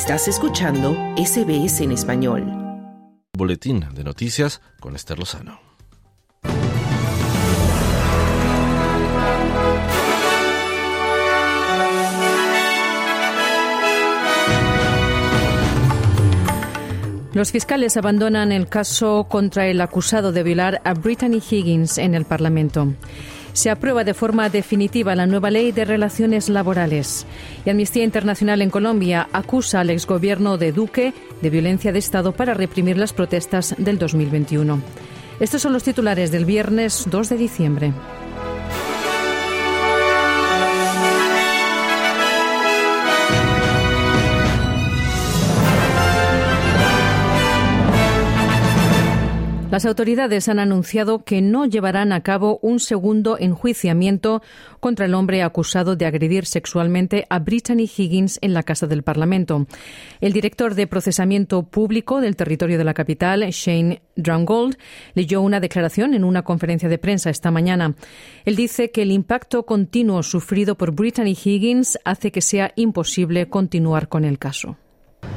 Estás escuchando SBS en español. Boletín de noticias con Esther Lozano. Los fiscales abandonan el caso contra el acusado de violar a Brittany Higgins en el Parlamento. Se aprueba de forma definitiva la nueva ley de relaciones laborales. Y Amnistía Internacional en Colombia acusa al exgobierno de Duque de violencia de Estado para reprimir las protestas del 2021. Estos son los titulares del viernes 2 de diciembre. Las autoridades han anunciado que no llevarán a cabo un segundo enjuiciamiento contra el hombre acusado de agredir sexualmente a Brittany Higgins en la Casa del Parlamento. El director de procesamiento público del territorio de la capital, Shane Drungold, leyó una declaración en una conferencia de prensa esta mañana. Él dice que el impacto continuo sufrido por Brittany Higgins hace que sea imposible continuar con el caso.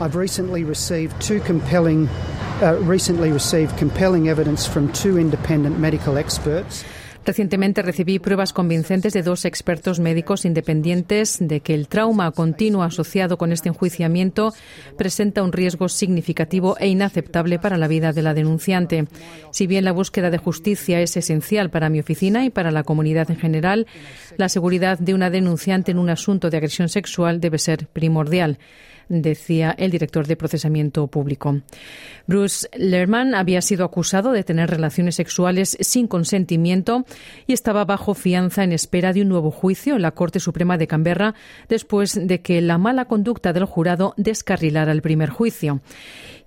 I've recently received two compelling, recently received compelling evidence from two independent medical experts. Recientemente recibí pruebas convincentes de dos expertos médicos independientes de que el trauma continuo asociado con este enjuiciamiento presenta un riesgo significativo e inaceptable para la vida de la denunciante. Si bien la búsqueda de justicia es esencial para mi oficina y para la comunidad en general, la seguridad de una denunciante en un asunto de agresión sexual debe ser primordial decía el director de procesamiento público. Bruce Lerman había sido acusado de tener relaciones sexuales sin consentimiento y estaba bajo fianza en espera de un nuevo juicio en la Corte Suprema de Canberra después de que la mala conducta del jurado descarrilara el primer juicio.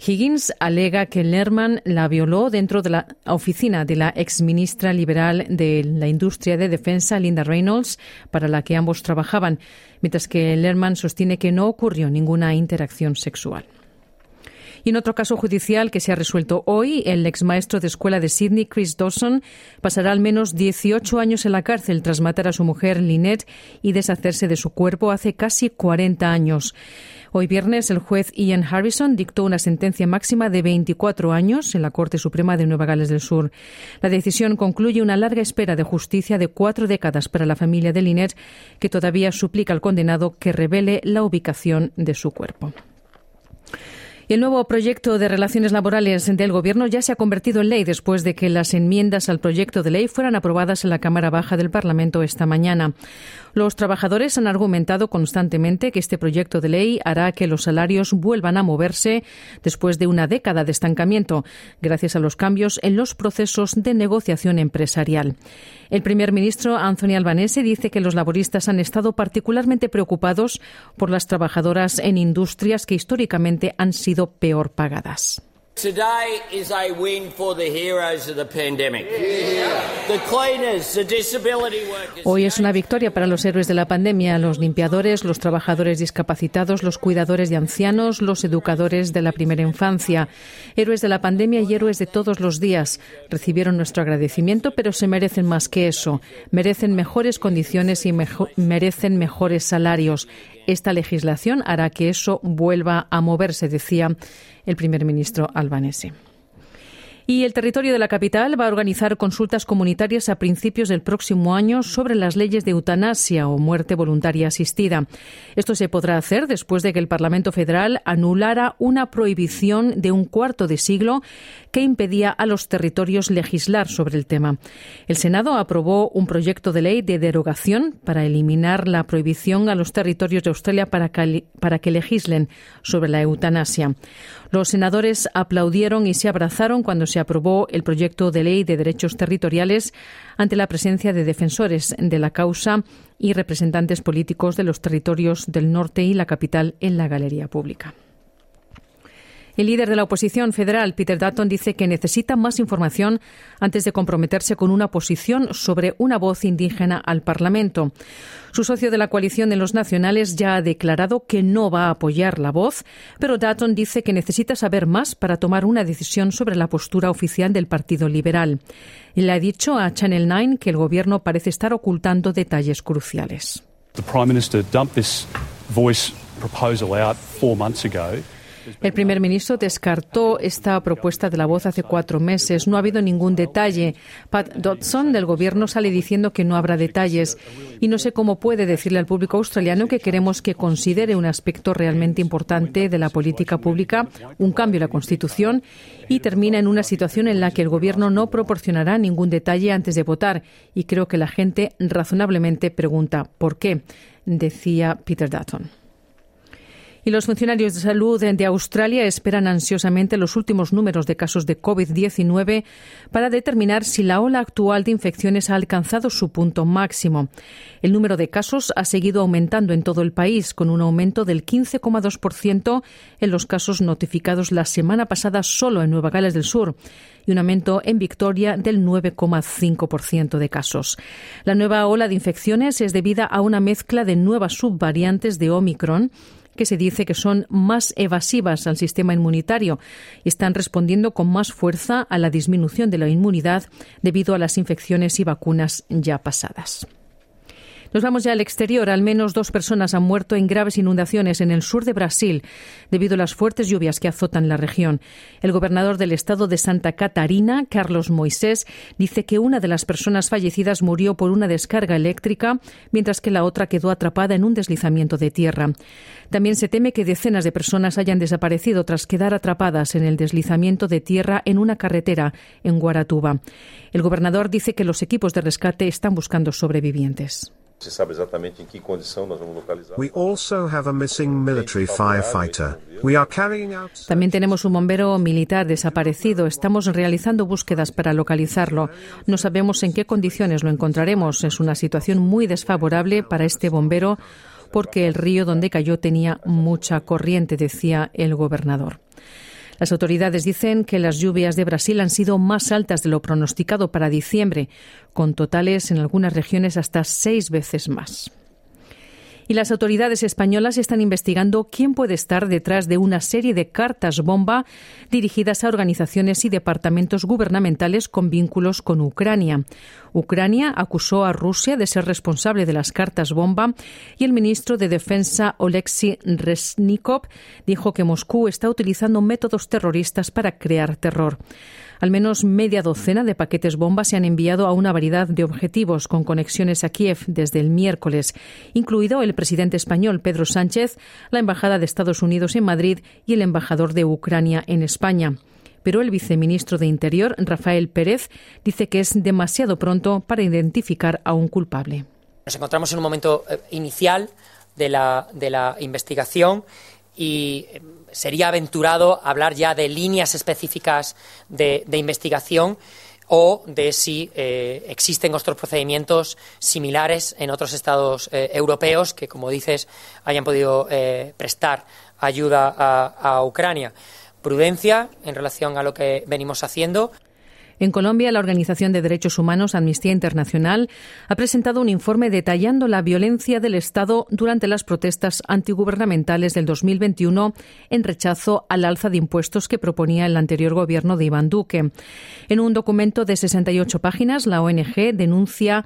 Higgins alega que Lerman la violó dentro de la oficina de la exministra liberal de la industria de defensa, Linda Reynolds, para la que ambos trabajaban, mientras que Lerman sostiene que no ocurrió ninguna interacción sexual. Y en otro caso judicial que se ha resuelto hoy, el exmaestro de escuela de Sydney, Chris Dawson, pasará al menos 18 años en la cárcel tras matar a su mujer Lynette y deshacerse de su cuerpo hace casi 40 años. Hoy viernes, el juez Ian Harrison dictó una sentencia máxima de 24 años en la Corte Suprema de Nueva Gales del Sur. La decisión concluye una larga espera de justicia de cuatro décadas para la familia de Lynette, que todavía suplica al condenado que revele la ubicación de su cuerpo. El nuevo proyecto de relaciones laborales del Gobierno ya se ha convertido en ley después de que las enmiendas al proyecto de ley fueran aprobadas en la Cámara Baja del Parlamento esta mañana. Los trabajadores han argumentado constantemente que este proyecto de ley hará que los salarios vuelvan a moverse después de una década de estancamiento, gracias a los cambios en los procesos de negociación empresarial. El primer ministro Anthony Albanese dice que los laboristas han estado particularmente preocupados por las trabajadoras en industrias que históricamente han sido peor pagadas. Today is a win for the heroes of the pandemic. The cleaners, the disability workers. Hoy es una victoria para los héroes de la pandemia, los limpiadores, los trabajadores discapacitados, los cuidadores de ancianos, los educadores de la primera infancia. Héroes de la pandemia y héroes de todos los días. Recibieron nuestro agradecimiento, pero se merecen más que eso. Merecen mejores condiciones y merecen mejores salarios. Esta legislación hará que eso vuelva a moverse, decía el primer ministro albanese. Y el territorio de la capital va a organizar consultas comunitarias a principios del próximo año sobre las leyes de eutanasia o muerte voluntaria asistida. Esto se podrá hacer después de que el Parlamento Federal anulara una prohibición de un cuarto de siglo que impedía a los territorios legislar sobre el tema. El Senado aprobó un proyecto de ley de derogación para eliminar la prohibición a los territorios de Australia para que, para que legislen sobre la eutanasia. Los senadores aplaudieron y se abrazaron cuando se aprobó el proyecto de ley de derechos territoriales ante la presencia de defensores de la causa y representantes políticos de los territorios del norte y la capital en la galería pública. El líder de la oposición federal, Peter Dutton, dice que necesita más información antes de comprometerse con una posición sobre una voz indígena al Parlamento. Su socio de la coalición de los nacionales ya ha declarado que no va a apoyar la voz, pero Dutton dice que necesita saber más para tomar una decisión sobre la postura oficial del Partido Liberal. Le ha dicho a Channel 9 que el gobierno parece estar ocultando detalles cruciales. The Prime Minister dumped this voice proposal out four months ago. El primer ministro descartó esta propuesta de la voz hace cuatro meses. No ha habido ningún detalle. Pat Dodson del gobierno sale diciendo que no habrá detalles. Y no sé cómo puede decirle al público australiano que queremos que considere un aspecto realmente importante de la política pública, un cambio en la Constitución, y termina en una situación en la que el gobierno no proporcionará ningún detalle antes de votar. Y creo que la gente razonablemente pregunta ¿por qué? decía Peter Dutton. Y los funcionarios de salud de Australia esperan ansiosamente los últimos números de casos de COVID-19 para determinar si la ola actual de infecciones ha alcanzado su punto máximo. El número de casos ha seguido aumentando en todo el país, con un aumento del 15,2% en los casos notificados la semana pasada solo en Nueva Gales del Sur y un aumento en Victoria del 9,5% de casos. La nueva ola de infecciones es debida a una mezcla de nuevas subvariantes de Omicron que se dice que son más evasivas al sistema inmunitario y están respondiendo con más fuerza a la disminución de la inmunidad debido a las infecciones y vacunas ya pasadas. Nos vamos ya al exterior. Al menos dos personas han muerto en graves inundaciones en el sur de Brasil debido a las fuertes lluvias que azotan la región. El gobernador del estado de Santa Catarina, Carlos Moisés, dice que una de las personas fallecidas murió por una descarga eléctrica, mientras que la otra quedó atrapada en un deslizamiento de tierra. También se teme que decenas de personas hayan desaparecido tras quedar atrapadas en el deslizamiento de tierra en una carretera en Guaratuba. El gobernador dice que los equipos de rescate están buscando sobrevivientes. Se sabe exatamente em que condição nós vamos localizar. We also have a missing military firefighter. We are carrying out... También tenemos un bombero militar desaparecido. Estamos realizando búsquedas para localizarlo. No sabemos en qué condiciones lo encontraremos. Es una situación muy desfavorable para este bombero porque el río donde cayó tenía mucha corriente, decía el gobernador. Las autoridades dicen que las lluvias de Brasil han sido más altas de lo pronosticado para diciembre, con totales en algunas regiones hasta seis veces más. Y las autoridades españolas están investigando quién puede estar detrás de una serie de cartas bomba dirigidas a organizaciones y departamentos gubernamentales con vínculos con Ucrania. Ucrania acusó a Rusia de ser responsable de las cartas bomba y el ministro de Defensa Oleksiy Reznikov dijo que Moscú está utilizando métodos terroristas para crear terror. Al menos media docena de paquetes bomba se han enviado a una variedad de objetivos con conexiones a Kiev desde el miércoles, incluido el presidente español Pedro Sánchez, la embajada de Estados Unidos en Madrid y el embajador de Ucrania en España pero el viceministro de Interior, Rafael Pérez, dice que es demasiado pronto para identificar a un culpable. Nos encontramos en un momento eh, inicial de la, de la investigación y eh, sería aventurado hablar ya de líneas específicas de, investigación o de si eh, existen otros procedimientos similares en otros estados europeos que, como dices, hayan podido prestar ayuda a Ucrania prudencia en relación a lo que venimos haciendo. En Colombia, la Organización de Derechos Humanos Amnistía Internacional ha presentado un informe detallando la violencia del Estado durante las protestas antigubernamentales del 2021 en rechazo al alza de impuestos que proponía el anterior gobierno de Iván Duque. En un documento de 68 páginas, la ONG denuncia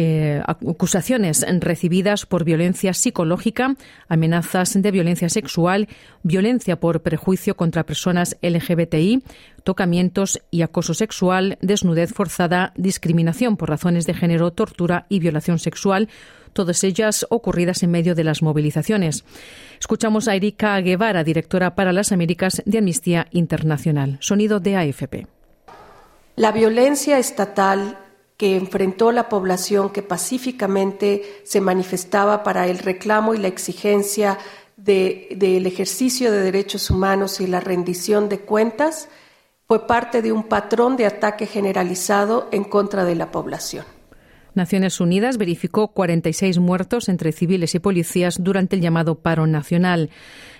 eh, acusaciones recibidas por violencia psicológica, amenazas de violencia sexual, violencia por prejuicio contra personas LGBTI, tocamientos y acoso sexual, desnudez forzada, discriminación por razones de género, tortura y violación sexual, todas ellas ocurridas en medio de las movilizaciones. Escuchamos a Erika Guevara, directora para las Américas de Amnistía Internacional. Sonido de AFP. La violencia estatal que enfrentó la población que pacíficamente se manifestaba para el reclamo y la exigencia del ejercicio de derechos humanos y la rendición de cuentas, fue parte de un patrón de ataque generalizado en contra de la población. Naciones Unidas verificó 46 muertos entre civiles y policías durante el llamado paro nacional.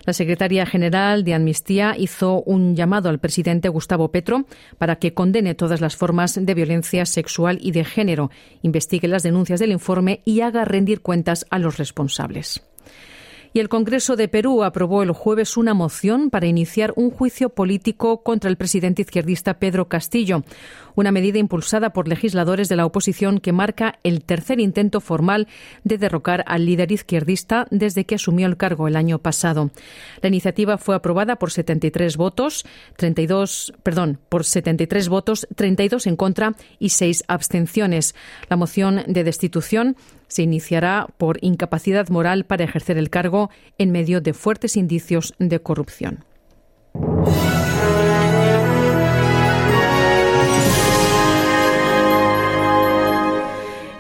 La secretaria general de Amnistía hizo un llamado al presidente Gustavo Petro para que condene todas las formas de violencia sexual y de género, investigue las denuncias del informe y haga rendir cuentas a los responsables. Y el Congreso de Perú aprobó el jueves una moción para iniciar un juicio político contra el presidente izquierdista Pedro Castillo, una medida impulsada por legisladores de la oposición que marca el tercer intento formal de derrocar al líder izquierdista desde que asumió el cargo el año pasado. La iniciativa fue aprobada por 73 votos, 32, perdón, por 73 votos, 32 en contra y 6 abstenciones. La moción de destitución se iniciará por incapacidad moral para ejercer el cargo en medio de fuertes indicios de corrupción.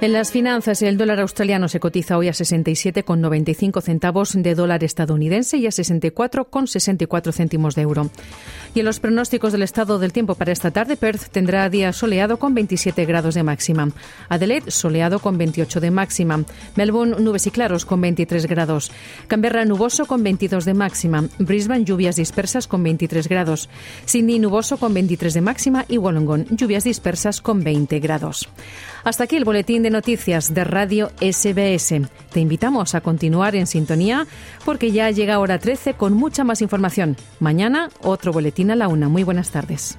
En las finanzas, el dólar australiano se cotiza hoy a 67,95 centavos de dólar estadounidense y a 64,64 céntimos de euro. Y en los pronósticos del estado del tiempo para esta tarde, Perth tendrá día soleado con 27 grados de máxima. Adelaide, soleado con 28 de máxima. Melbourne, nubes y claros con 23 grados. Canberra, nuboso con 22 de máxima. Brisbane, lluvias dispersas con 23 grados. Sydney, nuboso con 23 de máxima. Y Wollongong, lluvias dispersas con 20 grados. Hasta aquí el boletín de noticias de Radio SBS. Te invitamos a continuar en sintonía porque ya llega hora 13 con mucha más información. Mañana otro boletín a la una. Muy buenas tardes.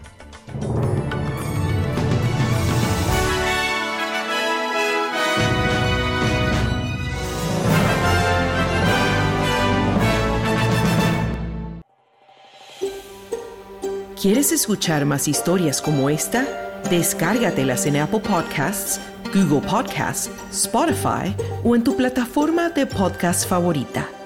¿Quieres escuchar más historias como esta? Descárgatelas en Apple Podcasts, Google Podcasts, Spotify o en tu plataforma de podcast favorita.